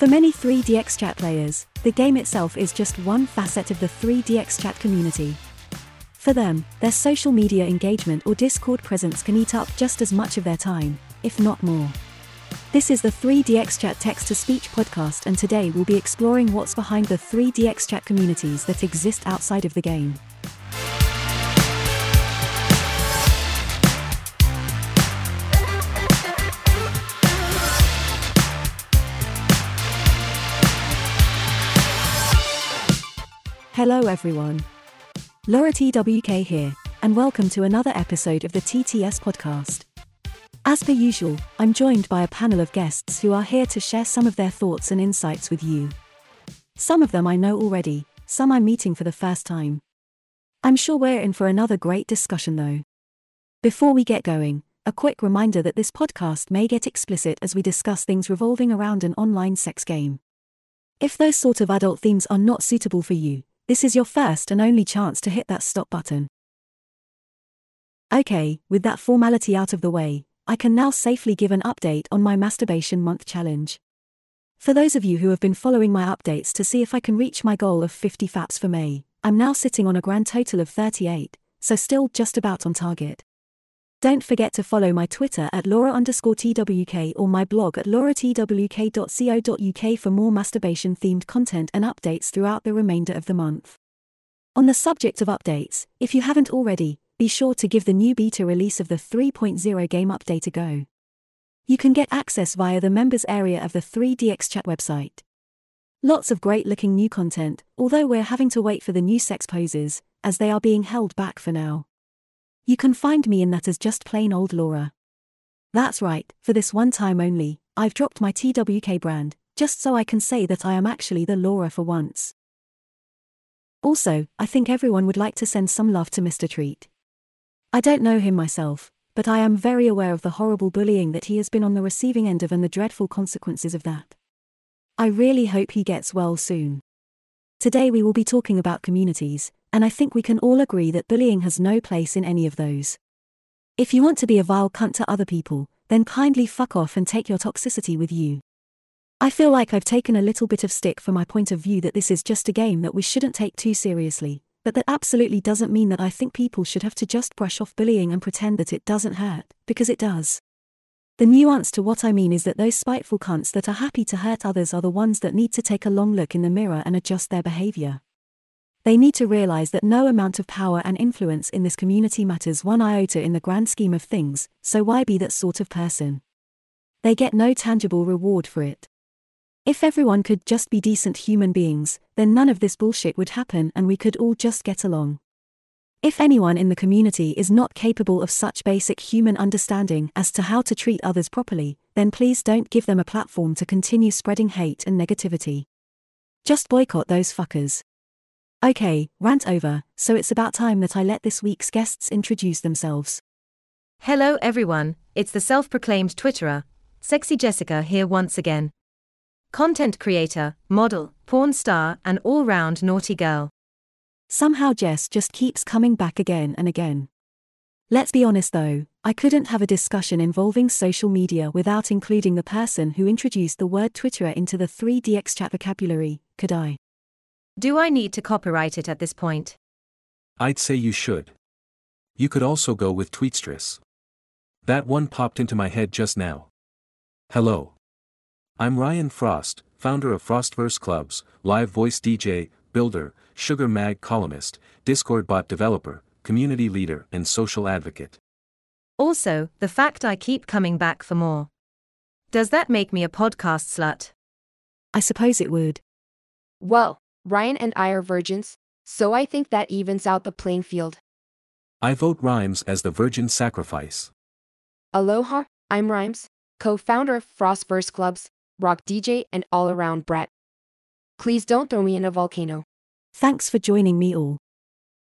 For many 3DX chat players, the game itself is just one facet of the 3DX chat community. For them, their social media engagement or Discord presence can eat up just as much of their time, if not more. This is the 3DX Chat text to speech podcast, and today we'll be exploring what's behind the 3DX Chat communities that exist outside of the game. Hello, everyone. Laura TWK here, and welcome to another episode of the TTS podcast. As per usual, I'm joined by a panel of guests who are here to share some of their thoughts and insights with you. Some of them I know already, some I'm meeting for the first time. I'm sure we're in for another great discussion though. Before we get going, a quick reminder that this podcast may get explicit as we discuss things revolving around an online sex game. If those sort of adult themes are not suitable for you, this is your first and only chance to hit that stop button. Okay, with that formality out of the way, I can now safely give an update on my Masturbation Month challenge. For those of you who have been following my updates to see if I can reach my goal of 50 faps for May, I'm now sitting on a grand total of 38, so still just about on target. Don't forget to follow my Twitter at Laura underscore TWK or my blog at lauratwk.co.uk for more masturbation themed content and updates throughout the remainder of the month. On the subject of updates, if you haven't already, be sure to give the new beta release of the 3.0 game update a go. You can get access via the members area of the 3DX chat website. Lots of great looking new content, although we're having to wait for the new sex poses, as they are being held back for now. You can find me in that as just plain old Laura. That's right, for this one time only, I've dropped my TWK brand, just so I can say that I am actually the Laura for once. Also, I think everyone would like to send some love to Mr. Treat. I don't know him myself, but I am very aware of the horrible bullying that he has been on the receiving end of and the dreadful consequences of that. I really hope he gets well soon. Today we will be talking about communities, and I think we can all agree that bullying has no place in any of those. If you want to be a vile cunt to other people, then kindly fuck off and take your toxicity with you. I feel like I've taken a little bit of stick for my point of view that this is just a game that we shouldn't take too seriously, but that absolutely doesn't mean that I think people should have to just brush off bullying and pretend that it doesn't hurt, because it does. The nuance to what I mean is that those spiteful cunts that are happy to hurt others are the ones that need to take a long look in the mirror and adjust their behavior. They need to realize that no amount of power and influence in this community matters one iota in the grand scheme of things, so why be that sort of person? They get no tangible reward for it. If everyone could just be decent human beings, then none of this bullshit would happen and we could all just get along. If anyone in the community is not capable of such basic human understanding as to how to treat others properly, then please don't give them a platform to continue spreading hate and negativity. Just boycott those fuckers. Okay, rant over, so it's about time that I let this week's guests introduce themselves. Hello everyone, it's the self proclaimed Twitterer, Sexy Jessica here once again. Content creator, model, porn star, and all round naughty girl. Somehow Jess just keeps coming back again and again. Let's be honest though, I couldn't have a discussion involving social media without including the person who introduced the word Twitterer into the 3DX chat vocabulary, could I? Do I need to copyright it at this point? I'd say you should. You could also go with Tweetstress. That one popped into my head just now. Hello. I'm Ryan Frost, founder of Frostverse Clubs, live voice DJ, builder, Sugar Mag columnist, Discord bot developer, community leader, and social advocate. Also, the fact I keep coming back for more. Does that make me a podcast slut? I suppose it would. Well, Ryan and I are virgins, so I think that evens out the playing field. I vote Rhymes as the virgin sacrifice. Aloha, I'm Rhymes, co founder of Frostverse Clubs, rock DJ, and all around brat. Please don't throw me in a volcano. Thanks for joining me all.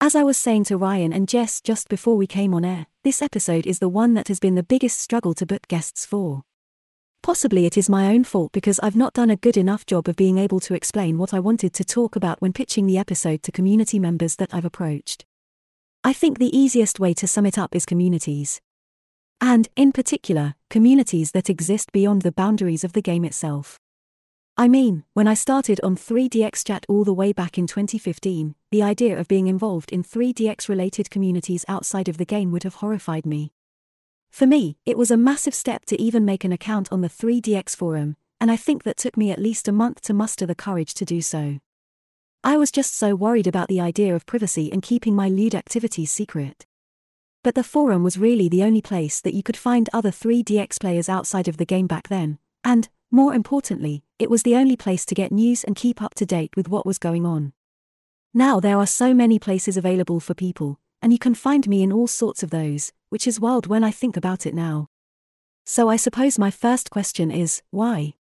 As I was saying to Ryan and Jess just before we came on air, this episode is the one that has been the biggest struggle to book guests for. Possibly it is my own fault because I've not done a good enough job of being able to explain what I wanted to talk about when pitching the episode to community members that I've approached. I think the easiest way to sum it up is communities. And, in particular, communities that exist beyond the boundaries of the game itself. I mean, when I started on 3DX Chat all the way back in 2015, the idea of being involved in 3DX related communities outside of the game would have horrified me. For me, it was a massive step to even make an account on the 3DX forum, and I think that took me at least a month to muster the courage to do so. I was just so worried about the idea of privacy and keeping my lewd activities secret. But the forum was really the only place that you could find other 3DX players outside of the game back then, and, more importantly, it was the only place to get news and keep up to date with what was going on. Now there are so many places available for people, and you can find me in all sorts of those, which is wild when I think about it now. So I suppose my first question is why?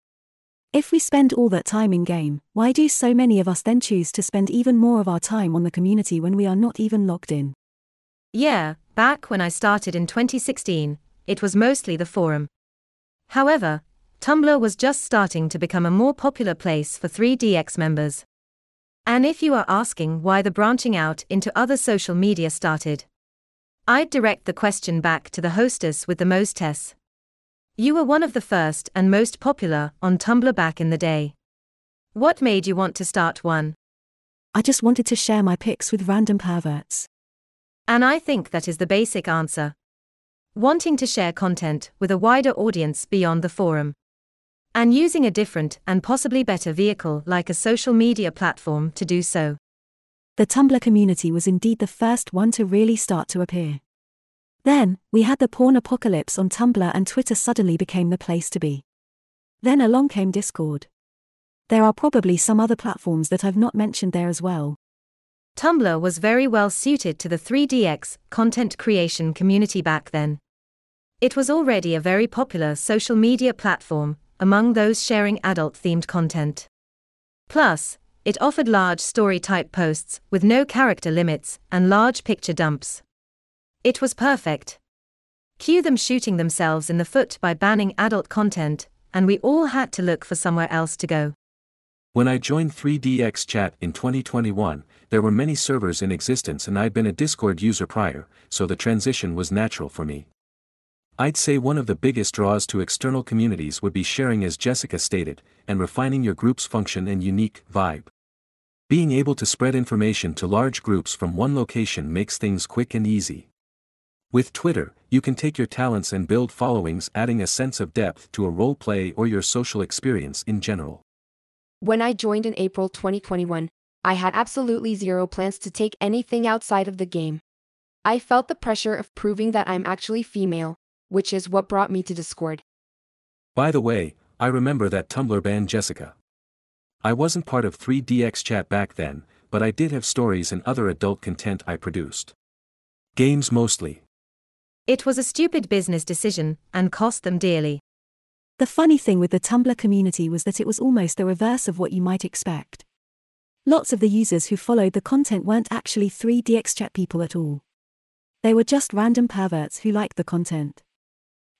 If we spend all that time in game, why do so many of us then choose to spend even more of our time on the community when we are not even logged in? Yeah, back when I started in 2016, it was mostly the forum. However, Tumblr was just starting to become a more popular place for 3DX members. And if you are asking why the branching out into other social media started, I'd direct the question back to the hostess with the most tests. You were one of the first and most popular on Tumblr back in the day. What made you want to start one? I just wanted to share my pics with random perverts. And I think that is the basic answer. Wanting to share content with a wider audience beyond the forum. And using a different and possibly better vehicle like a social media platform to do so. The Tumblr community was indeed the first one to really start to appear. Then, we had the porn apocalypse on Tumblr and Twitter suddenly became the place to be. Then along came Discord. There are probably some other platforms that I've not mentioned there as well. Tumblr was very well suited to the 3DX content creation community back then. It was already a very popular social media platform among those sharing adult themed content. Plus, it offered large story type posts with no character limits and large picture dumps. It was perfect. Cue them shooting themselves in the foot by banning adult content, and we all had to look for somewhere else to go. When I joined 3DX Chat in 2021, there were many servers in existence and I'd been a Discord user prior, so the transition was natural for me. I'd say one of the biggest draws to external communities would be sharing as Jessica stated, and refining your group's function and unique vibe. Being able to spread information to large groups from one location makes things quick and easy. With Twitter, you can take your talents and build followings adding a sense of depth to a role play or your social experience in general. When I joined in April 2021, I had absolutely zero plans to take anything outside of the game. I felt the pressure of proving that I'm actually female, which is what brought me to Discord. By the way, I remember that Tumblr banned Jessica. I wasn't part of 3DX chat back then, but I did have stories and other adult content I produced. Games mostly. It was a stupid business decision and cost them dearly. The funny thing with the Tumblr community was that it was almost the reverse of what you might expect. Lots of the users who followed the content weren't actually 3DX chat people at all. They were just random perverts who liked the content.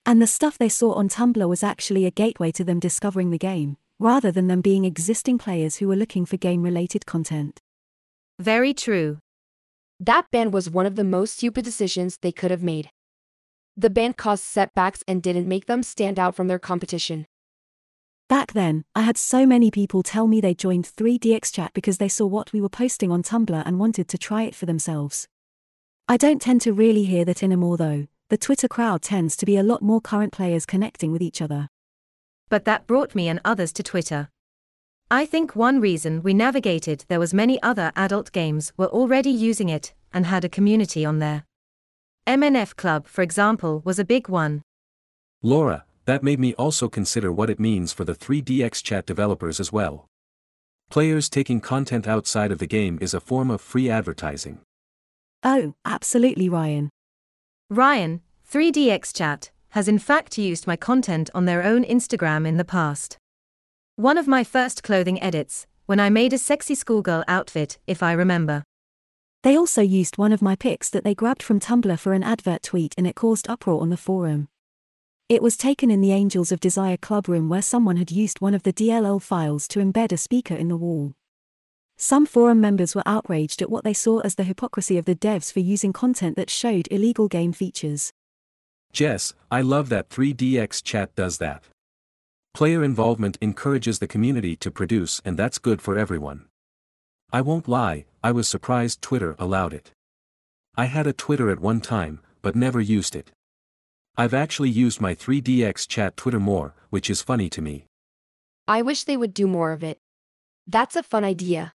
And the stuff they saw on Tumblr was actually a gateway to them discovering the game, rather than them being existing players who were looking for game related content. Very true. That ban was one of the most stupid decisions they could have made. The ban caused setbacks and didn't make them stand out from their competition. Back then, I had so many people tell me they joined 3DX Chat because they saw what we were posting on Tumblr and wanted to try it for themselves. I don't tend to really hear that anymore though, the Twitter crowd tends to be a lot more current players connecting with each other. But that brought me and others to Twitter. I think one reason we navigated there was many other adult games were already using it and had a community on there. MNF Club, for example, was a big one. Laura, that made me also consider what it means for the 3DX chat developers as well. Players taking content outside of the game is a form of free advertising. Oh, absolutely, Ryan. Ryan, 3DX Chat, has in fact used my content on their own Instagram in the past. One of my first clothing edits, when I made a sexy schoolgirl outfit, if I remember. They also used one of my pics that they grabbed from Tumblr for an advert tweet and it caused uproar on the forum. It was taken in the Angels of Desire club room where someone had used one of the DLL files to embed a speaker in the wall. Some forum members were outraged at what they saw as the hypocrisy of the devs for using content that showed illegal game features. Jess, I love that 3DX chat does that. Player involvement encourages the community to produce, and that's good for everyone. I won't lie, I was surprised Twitter allowed it. I had a Twitter at one time, but never used it. I've actually used my 3DX chat Twitter more, which is funny to me. I wish they would do more of it. That's a fun idea.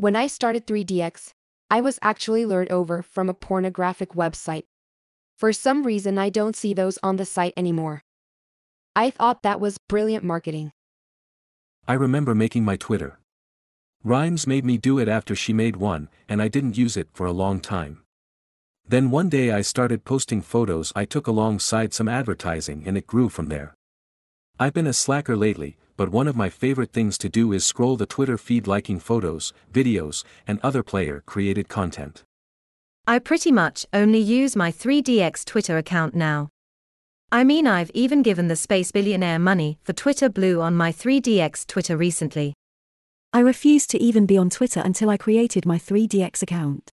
When I started 3DX, I was actually lured over from a pornographic website. For some reason, I don't see those on the site anymore. I thought that was brilliant marketing. I remember making my Twitter. Rhymes made me do it after she made one, and I didn't use it for a long time. Then one day I started posting photos I took alongside some advertising and it grew from there. I've been a slacker lately, but one of my favorite things to do is scroll the Twitter feed liking photos, videos, and other player created content. I pretty much only use my 3DX Twitter account now. I mean, I've even given the space billionaire money for Twitter Blue on my 3DX Twitter recently. I refused to even be on Twitter until I created my 3DX account.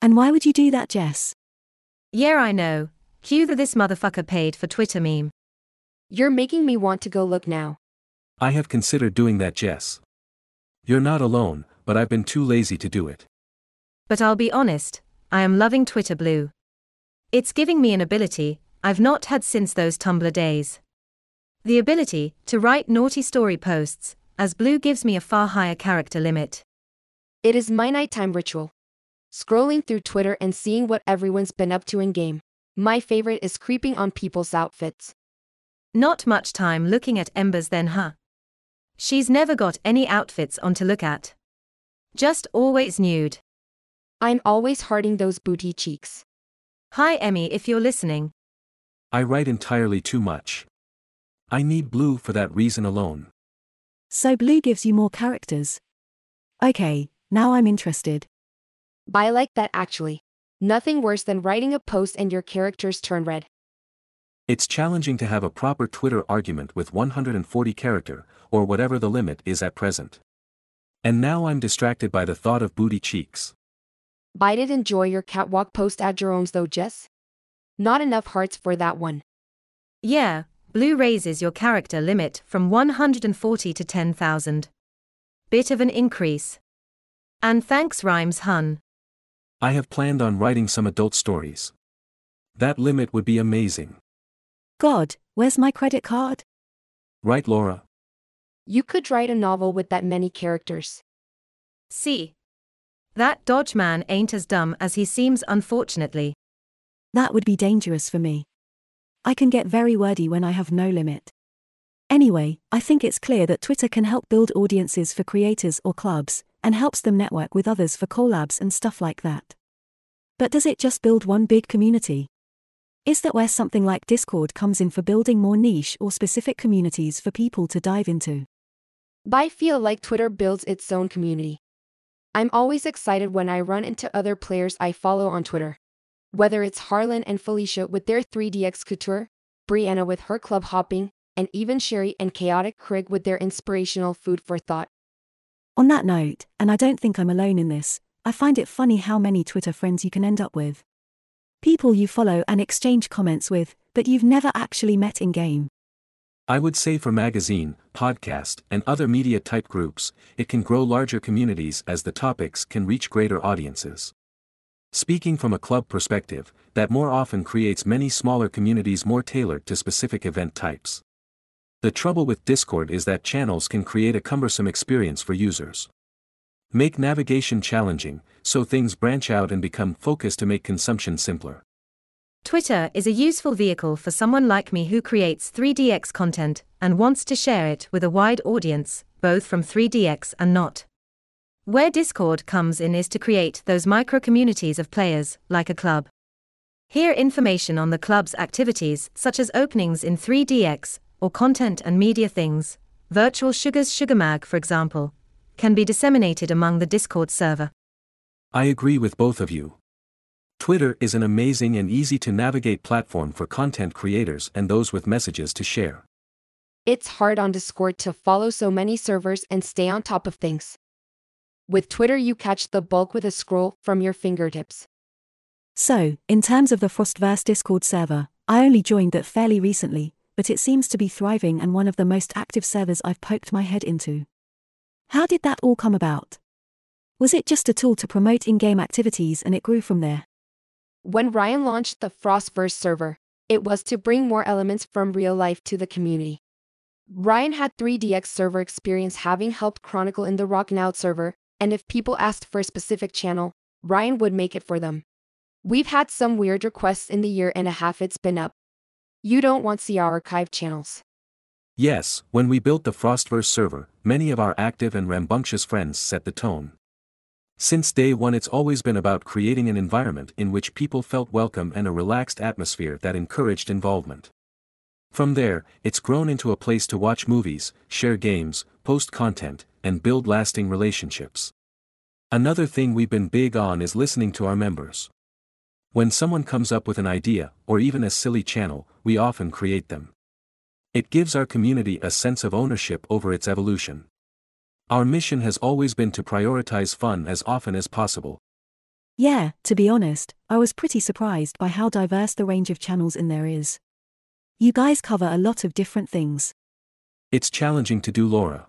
And why would you do that, Jess? Yeah, I know. Cue the this motherfucker paid for Twitter meme. You're making me want to go look now. I have considered doing that, Jess. You're not alone, but I've been too lazy to do it. But I'll be honest, I am loving Twitter Blue. It's giving me an ability I've not had since those Tumblr days. The ability to write naughty story posts, as Blue gives me a far higher character limit. It is my nighttime ritual. Scrolling through Twitter and seeing what everyone's been up to in game. My favorite is creeping on people's outfits. Not much time looking at Embers then, huh? She's never got any outfits on to look at. Just always nude. I'm always hearting those booty cheeks. Hi, Emmy, if you're listening. I write entirely too much. I need blue for that reason alone. So blue gives you more characters. Okay, now I'm interested. I like that actually. Nothing worse than writing a post and your characters turn red. It's challenging to have a proper Twitter argument with 140 character, or whatever the limit is at present. And now I'm distracted by the thought of booty cheeks. I did enjoy your catwalk post at Jerome's though, Jess. Not enough hearts for that one. Yeah, blue raises your character limit from 140 to 10,000. Bit of an increase. And thanks Rhymes Hun. I have planned on writing some adult stories. That limit would be amazing. God, where's my credit card? Right, Laura? You could write a novel with that many characters. See. That Dodge man ain't as dumb as he seems, unfortunately. That would be dangerous for me. I can get very wordy when I have no limit. Anyway, I think it's clear that Twitter can help build audiences for creators or clubs, and helps them network with others for collabs and stuff like that. But does it just build one big community? Is that where something like Discord comes in for building more niche or specific communities for people to dive into? I feel like Twitter builds its own community. I'm always excited when I run into other players I follow on Twitter. Whether it's Harlan and Felicia with their 3DX Couture, Brianna with her club hopping, and even Sherry and Chaotic Craig with their inspirational food for thought. On that note, and I don't think I'm alone in this, I find it funny how many Twitter friends you can end up with. People you follow and exchange comments with, but you've never actually met in game. I would say for magazine, podcast, and other media type groups, it can grow larger communities as the topics can reach greater audiences. Speaking from a club perspective, that more often creates many smaller communities more tailored to specific event types. The trouble with Discord is that channels can create a cumbersome experience for users. Make navigation challenging, so things branch out and become focused to make consumption simpler. Twitter is a useful vehicle for someone like me who creates 3DX content and wants to share it with a wide audience, both from 3DX and not. Where Discord comes in is to create those micro communities of players, like a club. Here, information on the club's activities, such as openings in 3DX, or content and media things, Virtual Sugar's Sugar Mag, for example, can be disseminated among the Discord server. I agree with both of you. Twitter is an amazing and easy to navigate platform for content creators and those with messages to share. It's hard on Discord to follow so many servers and stay on top of things. With Twitter, you catch the bulk with a scroll from your fingertips. So, in terms of the Frostverse Discord server, I only joined that fairly recently, but it seems to be thriving and one of the most active servers I've poked my head into. How did that all come about? Was it just a tool to promote in game activities and it grew from there? When Ryan launched the Frostverse server, it was to bring more elements from real life to the community. Ryan had 3DX server experience having helped Chronicle in the Rocknaut server, and if people asked for a specific channel, Ryan would make it for them. We've had some weird requests in the year and a half it's been up. You don't want our archive channels. Yes, when we built the Frostverse server, many of our active and rambunctious friends set the tone. Since day one, it's always been about creating an environment in which people felt welcome and a relaxed atmosphere that encouraged involvement. From there, it's grown into a place to watch movies, share games, post content, and build lasting relationships. Another thing we've been big on is listening to our members. When someone comes up with an idea, or even a silly channel, we often create them. It gives our community a sense of ownership over its evolution. Our mission has always been to prioritize fun as often as possible. Yeah, to be honest, I was pretty surprised by how diverse the range of channels in there is. You guys cover a lot of different things. It's challenging to do Laura.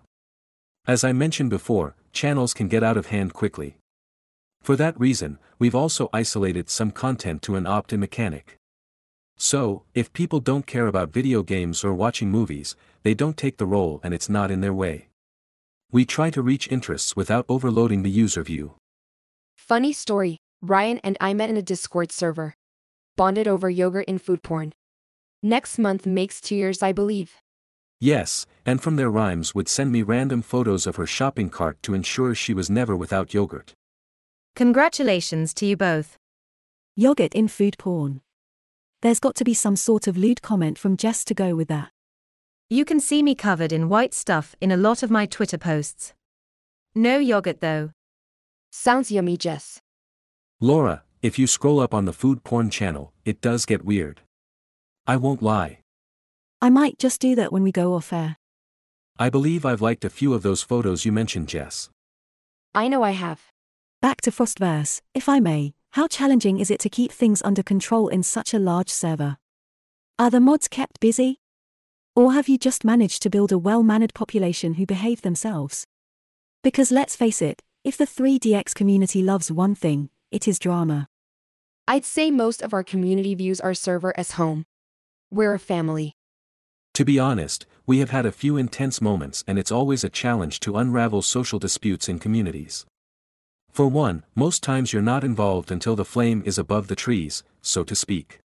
As I mentioned before, channels can get out of hand quickly. For that reason, we've also isolated some content to an opt-in mechanic. So, if people don't care about video games or watching movies, they don't take the role and it's not in there way. We try to reach interests without overloading the user view. Funny story Ryan and I met in a Discord server. Bonded over yogurt and food porn. Next month makes two years, I believe. Yes, and from their rhymes would send me random photos of her shopping cart to ensure she was never without yogurt. Congratulations to you both. Yogurt in food porn. There's got to be some sort of lewd comment from Jess to go with that. You can see me covered in white stuff in a lot of my Twitter posts. No yogurt though. Sounds yummy, Jess. Laura, if you scroll up on the food porn channel, it does get weird. I won't lie. I might just do that when we go off air. I believe I've liked a few of those photos you mentioned, Jess. I know I have. Back to Frostverse, if I may, how challenging is it to keep things under control in such a large server? Are the mods kept busy? Or have you just managed to build a well mannered population who behave themselves? Because let's face it, if the 3DX community loves one thing, it is drama. I'd say most of our community views our server as home. We're a family. To be honest, we have had a few intense moments and it's always a challenge to unravel social disputes in communities. For one, most times you're not involved until the flame is above the trees, so to speak.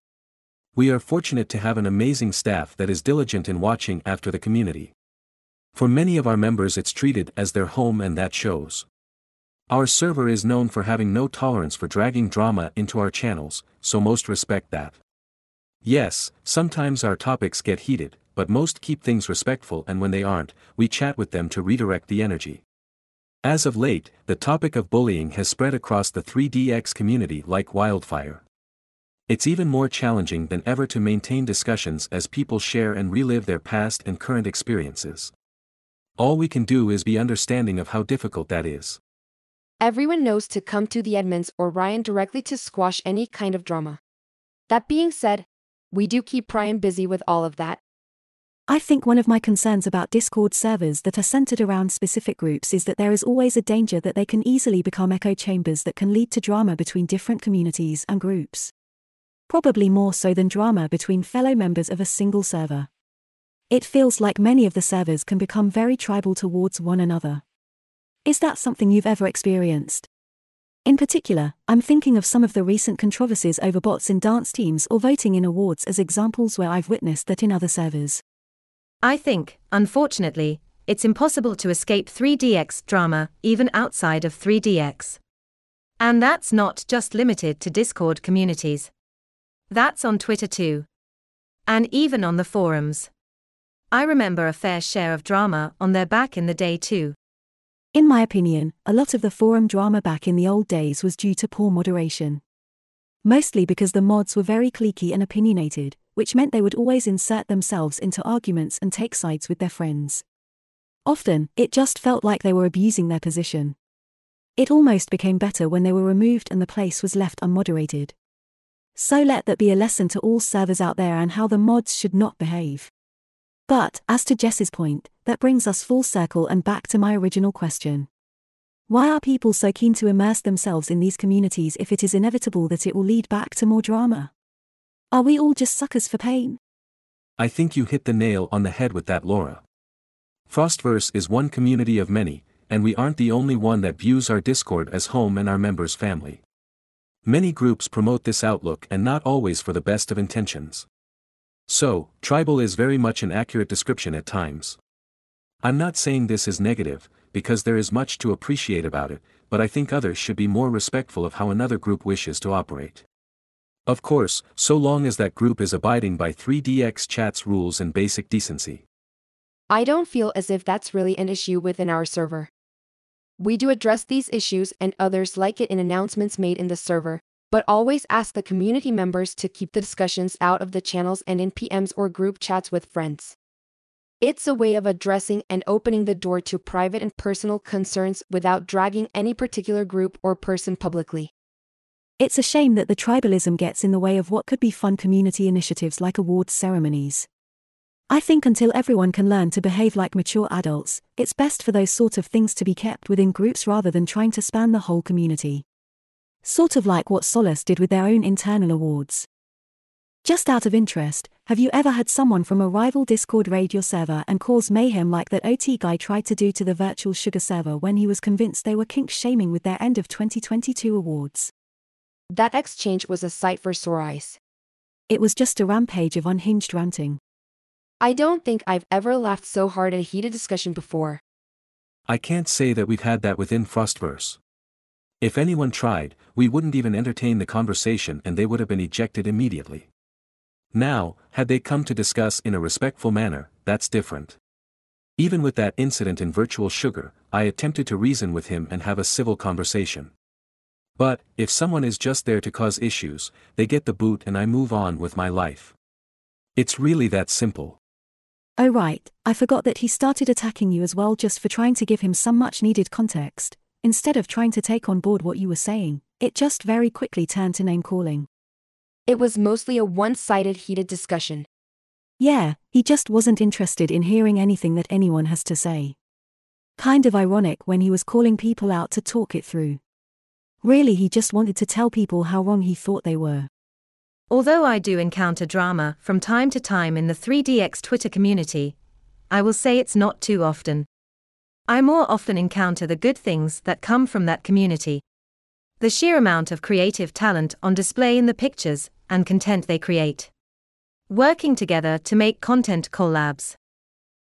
We are fortunate to have an amazing staff that is diligent in watching after the community. For many of our members, it's treated as their home, and that shows. Our server is known for having no tolerance for dragging drama into our channels, so most respect that. Yes, sometimes our topics get heated, but most keep things respectful, and when they aren't, we chat with them to redirect the energy. As of late, the topic of bullying has spread across the 3DX community like wildfire. It's even more challenging than ever to maintain discussions as people share and relive their past and current experiences. All we can do is be understanding of how difficult that is. Everyone knows to come to the admins or Ryan directly to squash any kind of drama. That being said, we do keep Ryan busy with all of that. I think one of my concerns about Discord servers that are centered around specific groups is that there is always a danger that they can easily become echo chambers that can lead to drama between different communities and groups. Probably more so than drama between fellow members of a single server. It feels like many of the servers can become very tribal towards one another. Is that something you've ever experienced? In particular, I'm thinking of some of the recent controversies over bots in dance teams or voting in awards as examples where I've witnessed that in other servers. I think, unfortunately, it's impossible to escape 3DX drama even outside of 3DX. And that's not just limited to Discord communities. That's on Twitter too. And even on the forums. I remember a fair share of drama on there back in the day too. In my opinion, a lot of the forum drama back in the old days was due to poor moderation. Mostly because the mods were very cliquey and opinionated, which meant they would always insert themselves into arguments and take sides with their friends. Often, it just felt like they were abusing their position. It almost became better when they were removed and the place was left unmoderated. So let that be a lesson to all servers out there and how the mods should not behave. But, as to Jess's point, that brings us full circle and back to my original question. Why are people so keen to immerse themselves in these communities if it is inevitable that it will lead back to more drama? Are we all just suckers for pain? I think you hit the nail on the head with that, Laura. Frostverse is one community of many, and we aren't the only one that views our Discord as home and our members' family. Many groups promote this outlook and not always for the best of intentions. So, tribal is very much an accurate description at times. I'm not saying this is negative, because there is much to appreciate about it, but I think others should be more respectful of how another group wishes to operate. Of course, so long as that group is abiding by 3DX chat's rules and basic decency. I don't feel as if that's really an issue within our server. We do address these issues and others like it in announcements made in the server, but always ask the community members to keep the discussions out of the channels and in PMs or group chats with friends. It's a way of addressing and opening the door to private and personal concerns without dragging any particular group or person publicly. It's a shame that the tribalism gets in the way of what could be fun community initiatives like awards ceremonies. I think until everyone can learn to behave like mature adults, it's best for those sort of things to be kept within groups rather than trying to span the whole community. Sort of like what Solace did with their own internal awards. Just out of interest, have you ever had someone from a rival Discord raid your server and cause mayhem like that OT guy tried to do to the virtual sugar server when he was convinced they were kink shaming with their end of 2022 awards? That exchange was a sight for sore eyes. It was just a rampage of unhinged ranting. I don't think I've ever laughed so hard at a heated discussion before. I can't say that we've had that within Frostverse. If anyone tried, we wouldn't even entertain the conversation and they would have been ejected immediately. Now, had they come to discuss in a respectful manner, that's different. Even with that incident in Virtual Sugar, I attempted to reason with him and have a civil conversation. But, if someone is just there to cause issues, they get the boot and I move on with my life. It's really that simple. Oh, right, I forgot that he started attacking you as well just for trying to give him some much needed context. Instead of trying to take on board what you were saying, it just very quickly turned to name calling. It was mostly a one sided heated discussion. Yeah, he just wasn't interested in hearing anything that anyone has to say. Kind of ironic when he was calling people out to talk it through. Really, he just wanted to tell people how wrong he thought they were. Although I do encounter drama from time to time in the 3DX Twitter community, I will say it's not too often. I more often encounter the good things that come from that community. The sheer amount of creative talent on display in the pictures and content they create. Working together to make content collabs.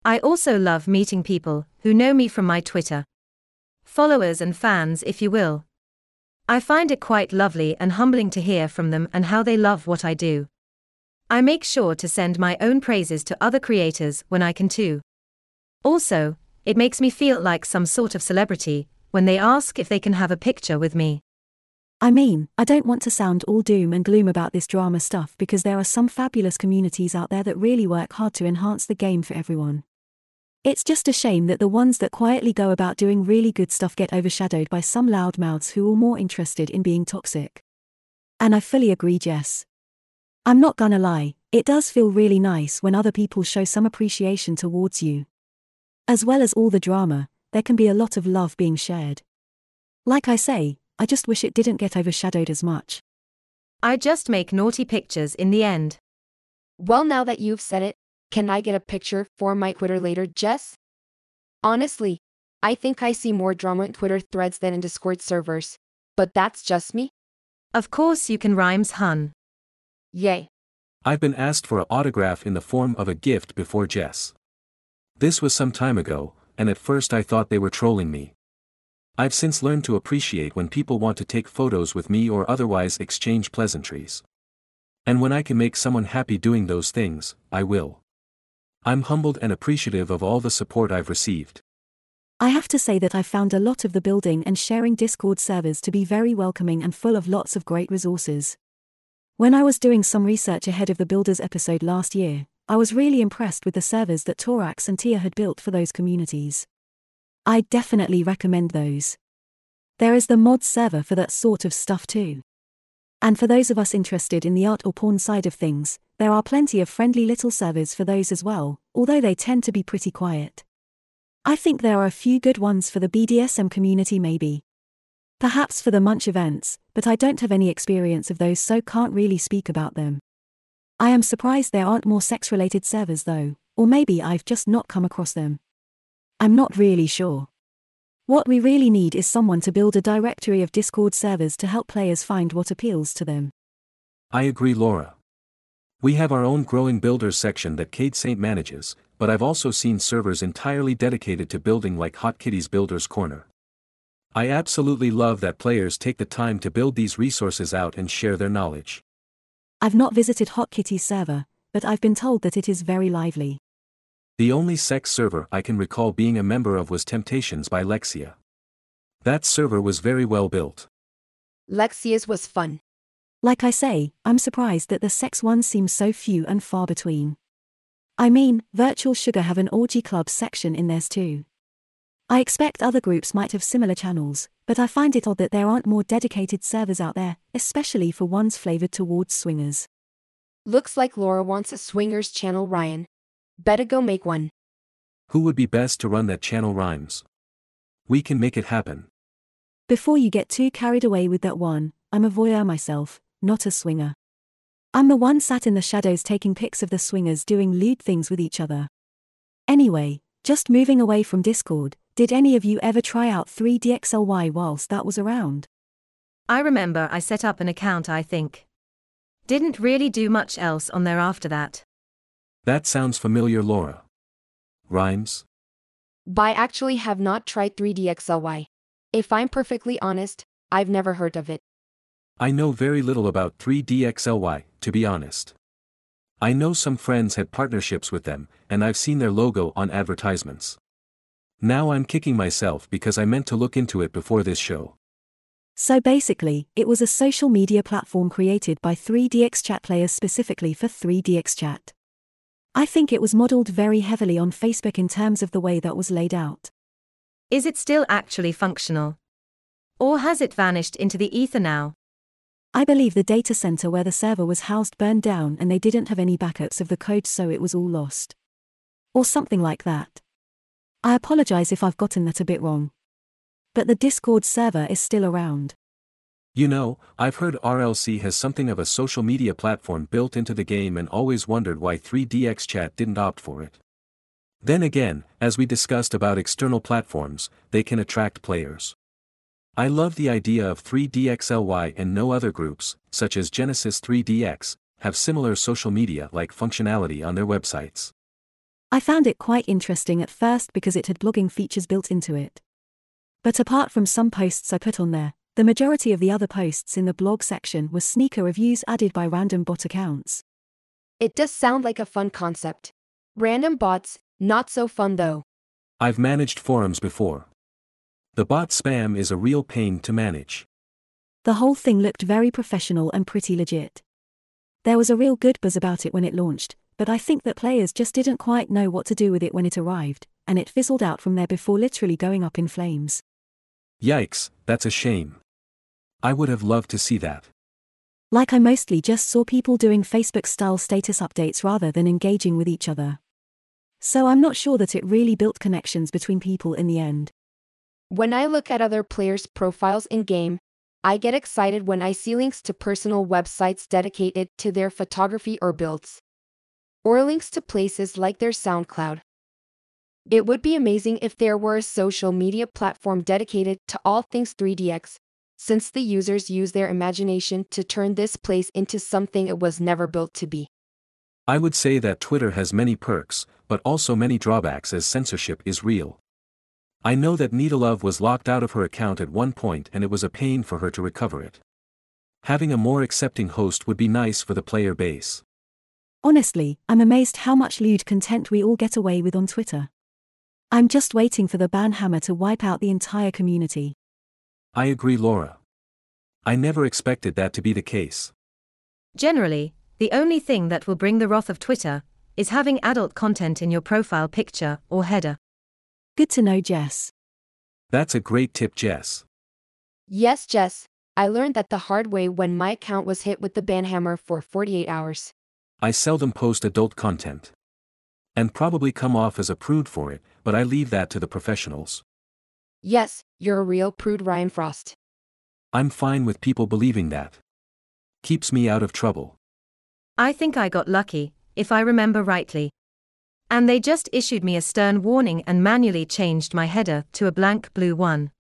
I also love meeting people who know me from my Twitter. Followers and fans, if you will. I find it quite lovely and humbling to hear from them and how they love what I do. I make sure to send my own praises to other creators when I can too. Also, it makes me feel like some sort of celebrity when they ask if they can have a picture with me. I mean, I don't want to sound all doom and gloom about this drama stuff because there are some fabulous communities out there that really work hard to enhance the game for everyone. It's just a shame that the ones that quietly go about doing really good stuff get overshadowed by some loudmouths who are more interested in being toxic. And I fully agree, Jess. I'm not gonna lie, it does feel really nice when other people show some appreciation towards you. As well as all the drama, there can be a lot of love being shared. Like I say, I just wish it didn't get overshadowed as much. I just make naughty pictures in the end. Well, now that you've said it, can I get a picture for my Twitter later, Jess? Honestly, I think I see more drama in Twitter threads than in Discord servers. But that's just me. Of course, you can rhymes, hun. Yay. I've been asked for an autograph in the form of a gift before Jess. This was some time ago, and at first I thought they were trolling me. I've since learned to appreciate when people want to take photos with me or otherwise exchange pleasantries. And when I can make someone happy doing those things, I will. I'm humbled and appreciative of all the support I've received. I have to say that I've found a lot of the building and sharing Discord servers to be very welcoming and full of lots of great resources. When I was doing some research ahead of the Builders episode last year, I was really impressed with the servers that Torax and Tia had built for those communities. I definitely recommend those. There is the mod server for that sort of stuff too. And for those of us interested in the art or porn side of things, there are plenty of friendly little servers for those as well, although they tend to be pretty quiet. I think there are a few good ones for the BDSM community, maybe. Perhaps for the Munch events, but I don't have any experience of those so can't really speak about them. I am surprised there aren't more sex related servers though, or maybe I've just not come across them. I'm not really sure. What we really need is someone to build a directory of Discord servers to help players find what appeals to them. I agree, Laura. We have our own growing builders section that Kate Saint manages, but I've also seen servers entirely dedicated to building like Hot Kitty's Builders Corner. I absolutely love that players take the time to build these resources out and share their knowledge. I've not visited Hot Kitty's server, but I've been told that it is very lively. The only sex server I can recall being a member of was Temptations by Lexia. That server was very well built. Lexia's was fun. Like I say, I'm surprised that the sex ones seem so few and far between. I mean, Virtual Sugar have an orgy club section in theirs too. I expect other groups might have similar channels, but I find it odd that there aren't more dedicated servers out there, especially for ones flavored towards swingers. Looks like Laura wants a swingers channel, Ryan. Better go make one. Who would be best to run that channel rhymes? We can make it happen. Before you get too carried away with that one, I'm a voyeur myself, not a swinger. I'm the one sat in the shadows taking pics of the swingers doing lewd things with each other. Anyway, just moving away from Discord, did any of you ever try out 3DXLY whilst that was around? I remember I set up an account, I think. Didn't really do much else on there after that. That sounds familiar, Laura. Rhymes? I actually have not tried 3DXLY. If I'm perfectly honest, I've never heard of it. I know very little about 3DXLY, to be honest. I know some friends had partnerships with them, and I've seen their logo on advertisements. Now I'm kicking myself because I meant to look into it before this show. So basically, it was a social media platform created by 3DX Chat players specifically for 3DX Chat. I think it was modeled very heavily on Facebook in terms of the way that was laid out. Is it still actually functional? Or has it vanished into the ether now? I believe the data center where the server was housed burned down and they didn't have any backups of the code so it was all lost. Or something like that. I apologize if I've gotten that a bit wrong. But the Discord server is still around. You know, I've heard RLC has something of a social media platform built into the game and always wondered why 3DX Chat didn't opt for it. Then again, as we discussed about external platforms, they can attract players. I love the idea of 3DXLY and no other groups, such as Genesis 3DX, have similar social media like functionality on their websites. I found it quite interesting at first because it had blogging features built into it. But apart from some posts I put on there, the majority of the other posts in the blog section were sneaker reviews added by random bot accounts. It does sound like a fun concept. Random bots, not so fun though. I've managed forums before. The bot spam is a real pain to manage. The whole thing looked very professional and pretty legit. There was a real good buzz about it when it launched, but I think that players just didn't quite know what to do with it when it arrived, and it fizzled out from there before literally going up in flames. Yikes, that's a shame. I would have loved to see that. Like I mostly just saw people doing Facebook style status updates rather than engaging with each other. So I'm not sure that it really built connections between people in the end. When I look at other players' profiles in game, I get excited when I see links to personal websites dedicated to their photography or builds, or links to places like their SoundCloud. It would be amazing if there were a social media platform dedicated to all things 3DX, since the users use their imagination to turn this place into something it was never built to be. I would say that Twitter has many perks, but also many drawbacks as censorship is real. I know that Needlove was locked out of her account at one point and it was a pain for her to recover it. Having a more accepting host would be nice for the player base. Honestly, I'm amazed how much lewd content we all get away with on Twitter. I'm just waiting for the ban hammer to wipe out the entire community. I agree, Laura. I never expected that to be the case. Generally, the only thing that will bring the wrath of Twitter is having adult content in your profile picture or header. Good to know, Jess. That's a great tip, Jess. Yes, Jess, I learned that the hard way when my account was hit with the ban hammer for 48 hours. I seldom post adult content. And probably come off as a prude for it, but I leave that to the professionals. Yes, you're a real prude, Ryan Frost. I'm fine with people believing that. Keeps me out of trouble. I think I got lucky, if I remember rightly. And they just issued me a stern warning and manually changed my header to a blank blue one.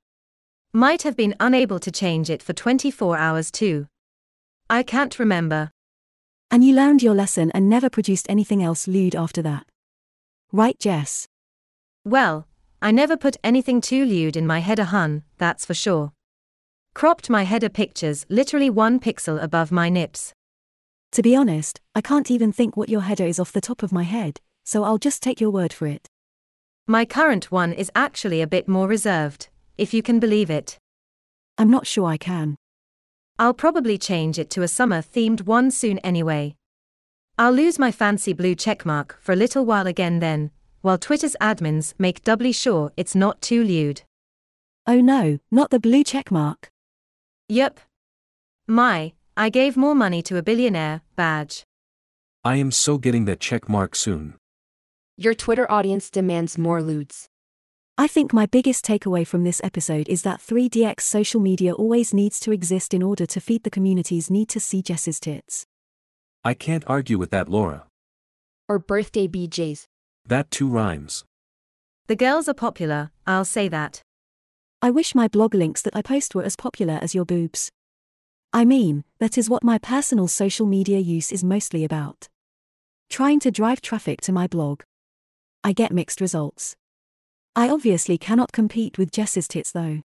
Might have been unable to change it for 24 hours too. I can't remember. And you learned your lesson and never produced anything else lewd after that. Right, Jess? Well, I never put anything too lewd in my header hun, uh-huh, that's for sure. Cropped my header pictures literally one pixel above my nips. To be honest, I can't even think what your header is off the top of my head, so I'll just take your word for it. My current one is actually a bit more reserved, if you can believe it. I'm not sure I can. I'll probably change it to a summer themed one soon anyway. I'll lose my fancy blue checkmark for a little while again then, while Twitter's admins make doubly sure it's not too lewd. Oh no, not the blue checkmark. Yep. My, I gave more money to a billionaire badge. I am so getting that check mark soon. Your Twitter audience demands more lewds. I think my biggest takeaway from this episode is that 3DX social media always needs to exist in order to feed the community's need to see Jess's tits. I can't argue with that, Laura. Or birthday BJs. That too rhymes. The girls are popular, I'll say that. I wish my blog links that I post were as popular as your boobs. I mean, that is what my personal social media use is mostly about. Trying to drive traffic to my blog. I get mixed results. I obviously cannot compete with Jess's tits though.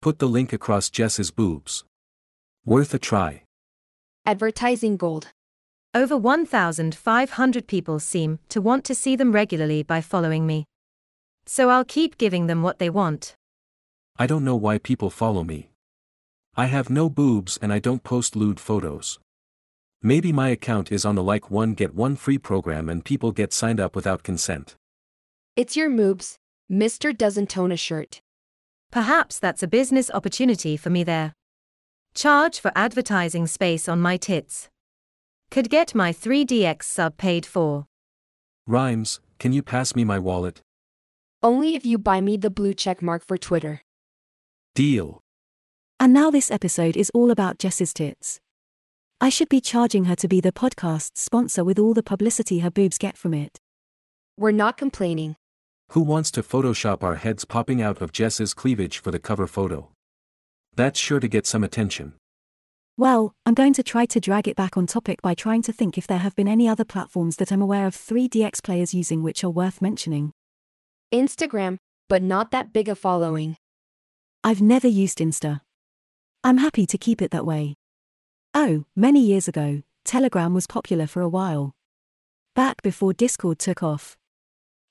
Put the link across Jess's boobs. Worth a try. Advertising gold. Over 1,500 people seem to want to see them regularly by following me. So I'll keep giving them what they want. I don't know why people follow me. I have no boobs and I don't post lewd photos. Maybe my account is on the like one get one free program and people get signed up without consent. It's your moobs. Mr. Doesn't own a shirt. Perhaps that's a business opportunity for me there. Charge for advertising space on my tits. Could get my 3DX sub paid for. Rhymes, can you pass me my wallet? Only if you buy me the blue check mark for Twitter. Deal. And now this episode is all about Jess's tits. I should be charging her to be the podcast's sponsor with all the publicity her boobs get from it. We're not complaining. Who wants to Photoshop our heads popping out of Jess's cleavage for the cover photo? That's sure to get some attention. Well, I'm going to try to drag it back on topic by trying to think if there have been any other platforms that I'm aware of 3DX players using which are worth mentioning. Instagram, but not that big a following. I've never used Insta. I'm happy to keep it that way. Oh, many years ago, Telegram was popular for a while. Back before Discord took off.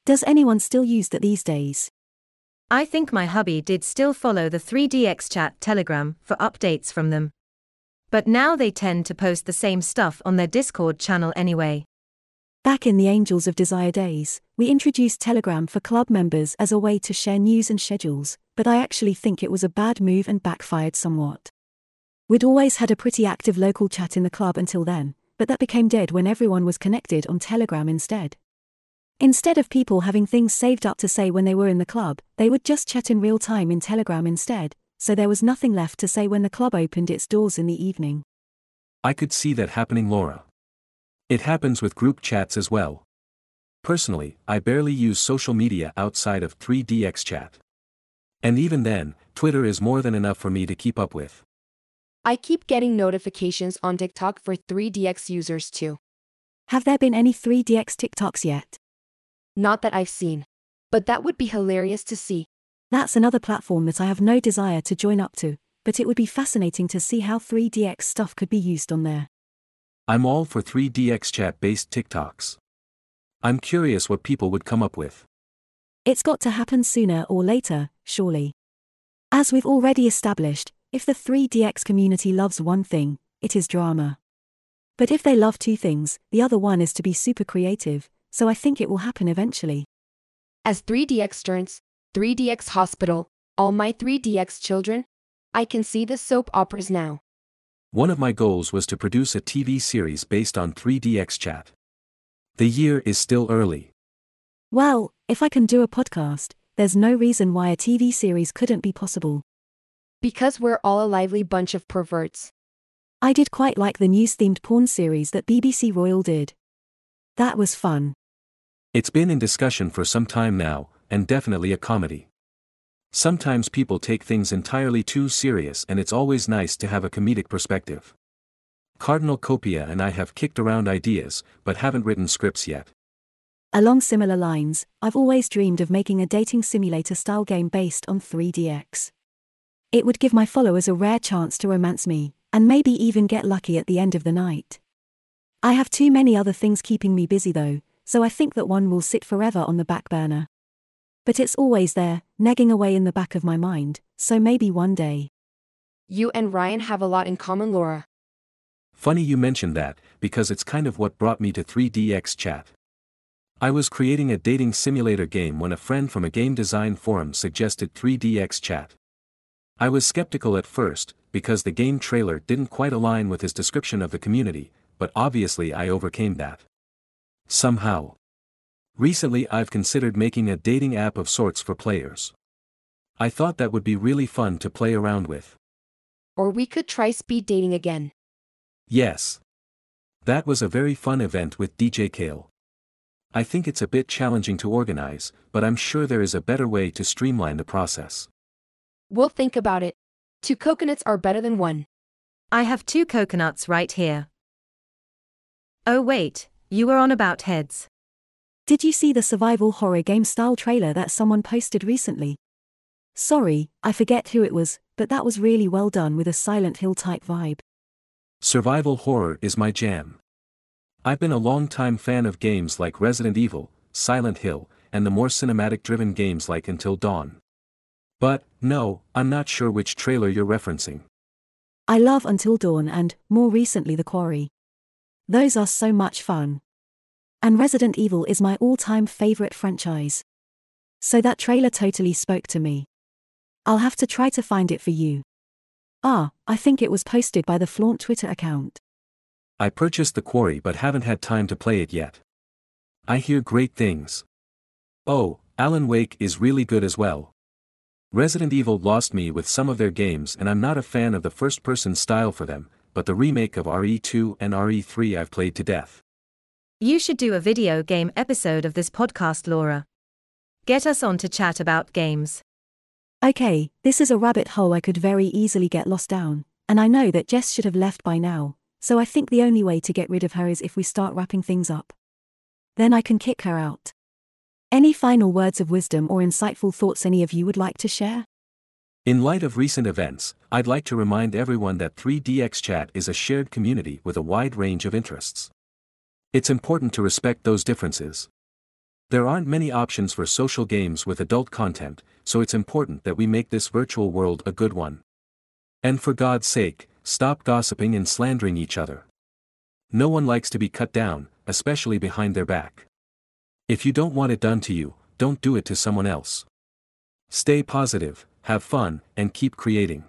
Does anyone still use that these days? I think my hubby did still follow the 3DX chat Telegram for updates from them. But now they tend to post the same stuff on their Discord channel anyway. Back in the Angels of Desire days, we introduced Telegram for club members as a way to share news and schedules, but I actually think it was a bad move and backfired somewhat. We'd always had a pretty active local chat in the club until then, but that became dead when everyone was connected on Telegram instead. Instead of people having things saved up to say when they were in the club, they would just chat in real time in Telegram instead, so there was nothing left to say when the club opened its doors in the evening. I could see that happening, Laura. It happens with group chats as well. Personally, I barely use social media outside of 3DX chat. And even then, Twitter is more than enough for me to keep up with. I keep getting notifications on TikTok for 3DX users too. Have there been any 3DX TikToks yet? Not that I've seen. But that would be hilarious to see. That's another platform that I have no desire to join up to, but it would be fascinating to see how 3DX stuff could be used on there. I'm all for 3DX chat based TikToks. I'm curious what people would come up with. It's got to happen sooner or later, surely. As we've already established, if the 3DX community loves one thing, it is drama. But if they love two things, the other one is to be super creative, so I think it will happen eventually. As 3DX turns, 3DX Hospital, all my 3DX children, I can see the soap operas now. One of my goals was to produce a TV series based on 3DX chat. The year is still early. Well, if I can do a podcast, there's no reason why a TV series couldn't be possible. Because we're all a lively bunch of perverts. I did quite like the news themed porn series that BBC Royal did. That was fun. It's been in discussion for some time now, and definitely a comedy. Sometimes people take things entirely too serious and it's always nice to have a comedic perspective. Cardinal Copia and I have kicked around ideas, but haven't written scripts yet. Along similar lines, I've always dreamed of making a dating simulator style game based on 3DX. It would give my followers a rare chance to romance me, and maybe even get lucky at the end of the night. I have too many other things keeping me busy though, so I think that one will sit forever on the back burner. But it's always there, nagging away in the back of my mind, so maybe one day. You and Ryan have a lot in common, Laura. Funny you mentioned that, because it's kind of what brought me to 3DX chat. I was creating a dating simulator game when a friend from a game design forum suggested 3DX chat. I was skeptical at first, because the game trailer didn't quite align with his description of the community, but obviously I overcame that. Somehow. Recently I've considered making a dating app of sorts for players. I thought that would be really fun to play around with. Or we could try speed dating again. Yes. That was a very fun event with DJ Kale. I think it's a bit challenging to organize, but I'm sure there is a better way to streamline the process. We'll think about it. Two coconuts are better than one. I have two coconuts right here. Oh, wait, you were on about heads. Did you see the survival horror game style trailer that someone posted recently? Sorry, I forget who it was, but that was really well done with a Silent Hill type vibe. Survival horror is my jam. I've been a long-time fan of games like Resident Evil, Silent Hill, and the more cinematic driven games like Until Dawn. But, no, I'm not sure which trailer you're referencing. I love Until Dawn and, more recently, The Quarry. Those are so much fun. And Resident Evil is my all time favorite franchise. So that trailer totally spoke to me. I'll have to try to find it for you. Ah, I think it was posted by the Flaunt Twitter account. I purchased The Quarry but haven't had time to play it yet. I hear great things. Oh, Alan Wake is really good as well. Resident Evil lost me with some of their games and I'm not a fan of the first person style for them, but the remake of RE2 and RE3 I've played to death. You should do a video game episode of this podcast, Laura. Get us on to chat about games. Okay, this is a rabbit hole I could very easily get lost down, and I know that Jess should have left by now, so I think the only way to get rid of her is if we start wrapping things up. Then I can kick her out. Any final words of wisdom or insightful thoughts any of you would like to share? In light of recent events, I'd like to remind everyone that 3DX Chat is a shared community with a wide range of interests. It's important to respect those differences. There aren't many options for social games with adult content, so it's important that we make this virtual world a good one. And for God's sake, stop gossiping and slandering each other. No one likes to be cut down, especially behind their back. If you don't want it done to you, don't do it to someone else. Stay positive, have fun, and keep creating.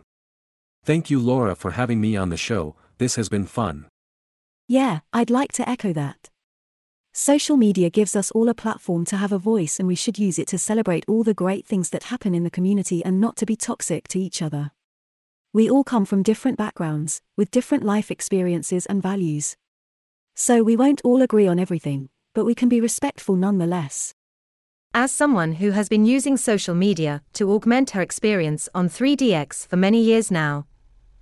Thank you, Laura, for having me on the show, this has been fun. Yeah, I'd like to echo that. Social media gives us all a platform to have a voice, and we should use it to celebrate all the great things that happen in the community and not to be toxic to each other. We all come from different backgrounds, with different life experiences and values. So we won't all agree on everything, but we can be respectful nonetheless. As someone who has been using social media to augment her experience on 3DX for many years now,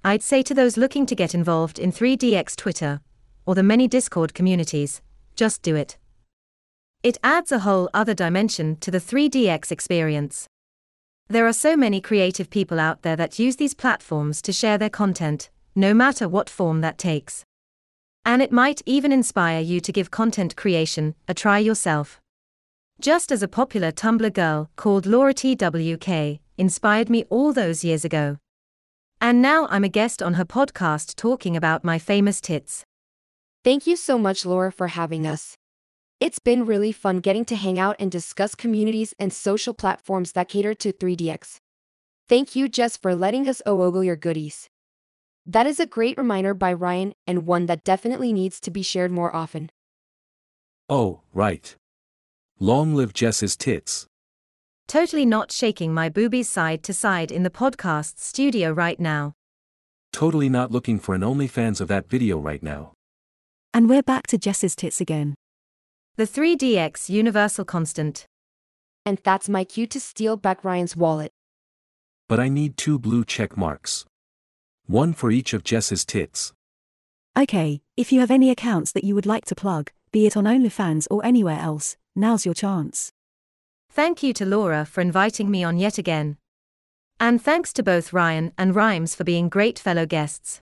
I'd say to those looking to get involved in 3DX Twitter, or the many Discord communities, just do it. It adds a whole other dimension to the 3DX experience. There are so many creative people out there that use these platforms to share their content, no matter what form that takes. And it might even inspire you to give content creation a try yourself. Just as a popular Tumblr girl called Laura TWK inspired me all those years ago. And now I'm a guest on her podcast talking about my famous tits. Thank you so much, Laura, for having us. It's been really fun getting to hang out and discuss communities and social platforms that cater to 3DX. Thank you, Jess, for letting us ogle your goodies. That is a great reminder by Ryan and one that definitely needs to be shared more often. Oh, right. Long live Jess's tits. Totally not shaking my boobies side to side in the podcast studio right now. Totally not looking for an OnlyFans of that video right now. And we're back to Jess's tits again. The 3DX universal constant. And that's my cue to steal back Ryan's wallet. But I need two blue check marks. One for each of Jess's tits. Okay, if you have any accounts that you would like to plug, be it on OnlyFans or anywhere else, now's your chance. Thank you to Laura for inviting me on yet again. And thanks to both Ryan and Rhymes for being great fellow guests.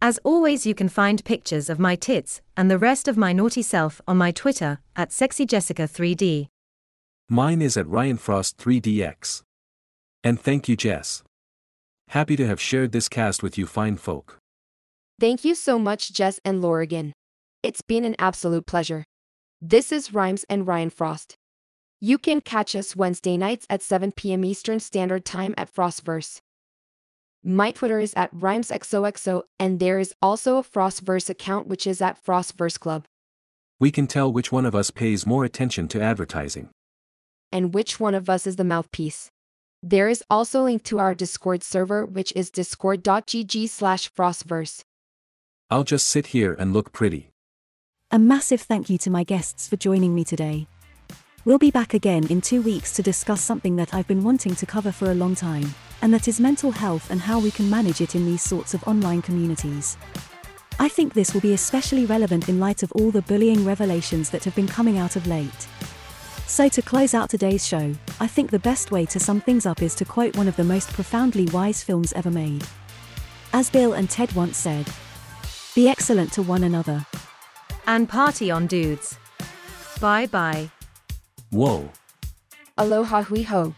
As always, you can find pictures of my tits and the rest of my naughty self on my Twitter at SexxxyJessica3D. Mine is at RyanFrost3DX. And thank you, Jess. Happy to have shared this cast with you fine folk. Thank you so much, Jess and Lorigan. It's been an absolute pleasure. This is Rhymes and Ryan Frost. You can catch us Wednesday nights at 7 p.m. Eastern Standard Time at Frostverse. My Twitter is at RhymesXOXO, and there is also a Frostverse account which is at Frostverse Club. We can tell which one of us pays more attention to advertising. And which one of us is the mouthpiece. There is also a link to our Discord server, which is discord.gg slash frostverse. I'll just sit here and look pretty. A massive thank you to my guests for joining me today. We'll be back again in two weeks to discuss something that I've been wanting to cover for a long time, and that is mental health and how we can manage it in these sorts of online communities. I think this will be especially relevant in light of all the bullying revelations that have been coming out of late. So, to close out today's show, I think the best way to sum things up is to quote one of the most profoundly wise films ever made. As Bill and Ted once said, Be excellent to one another. And party on, dudes. Bye bye. Whoa. Aloha hui ho.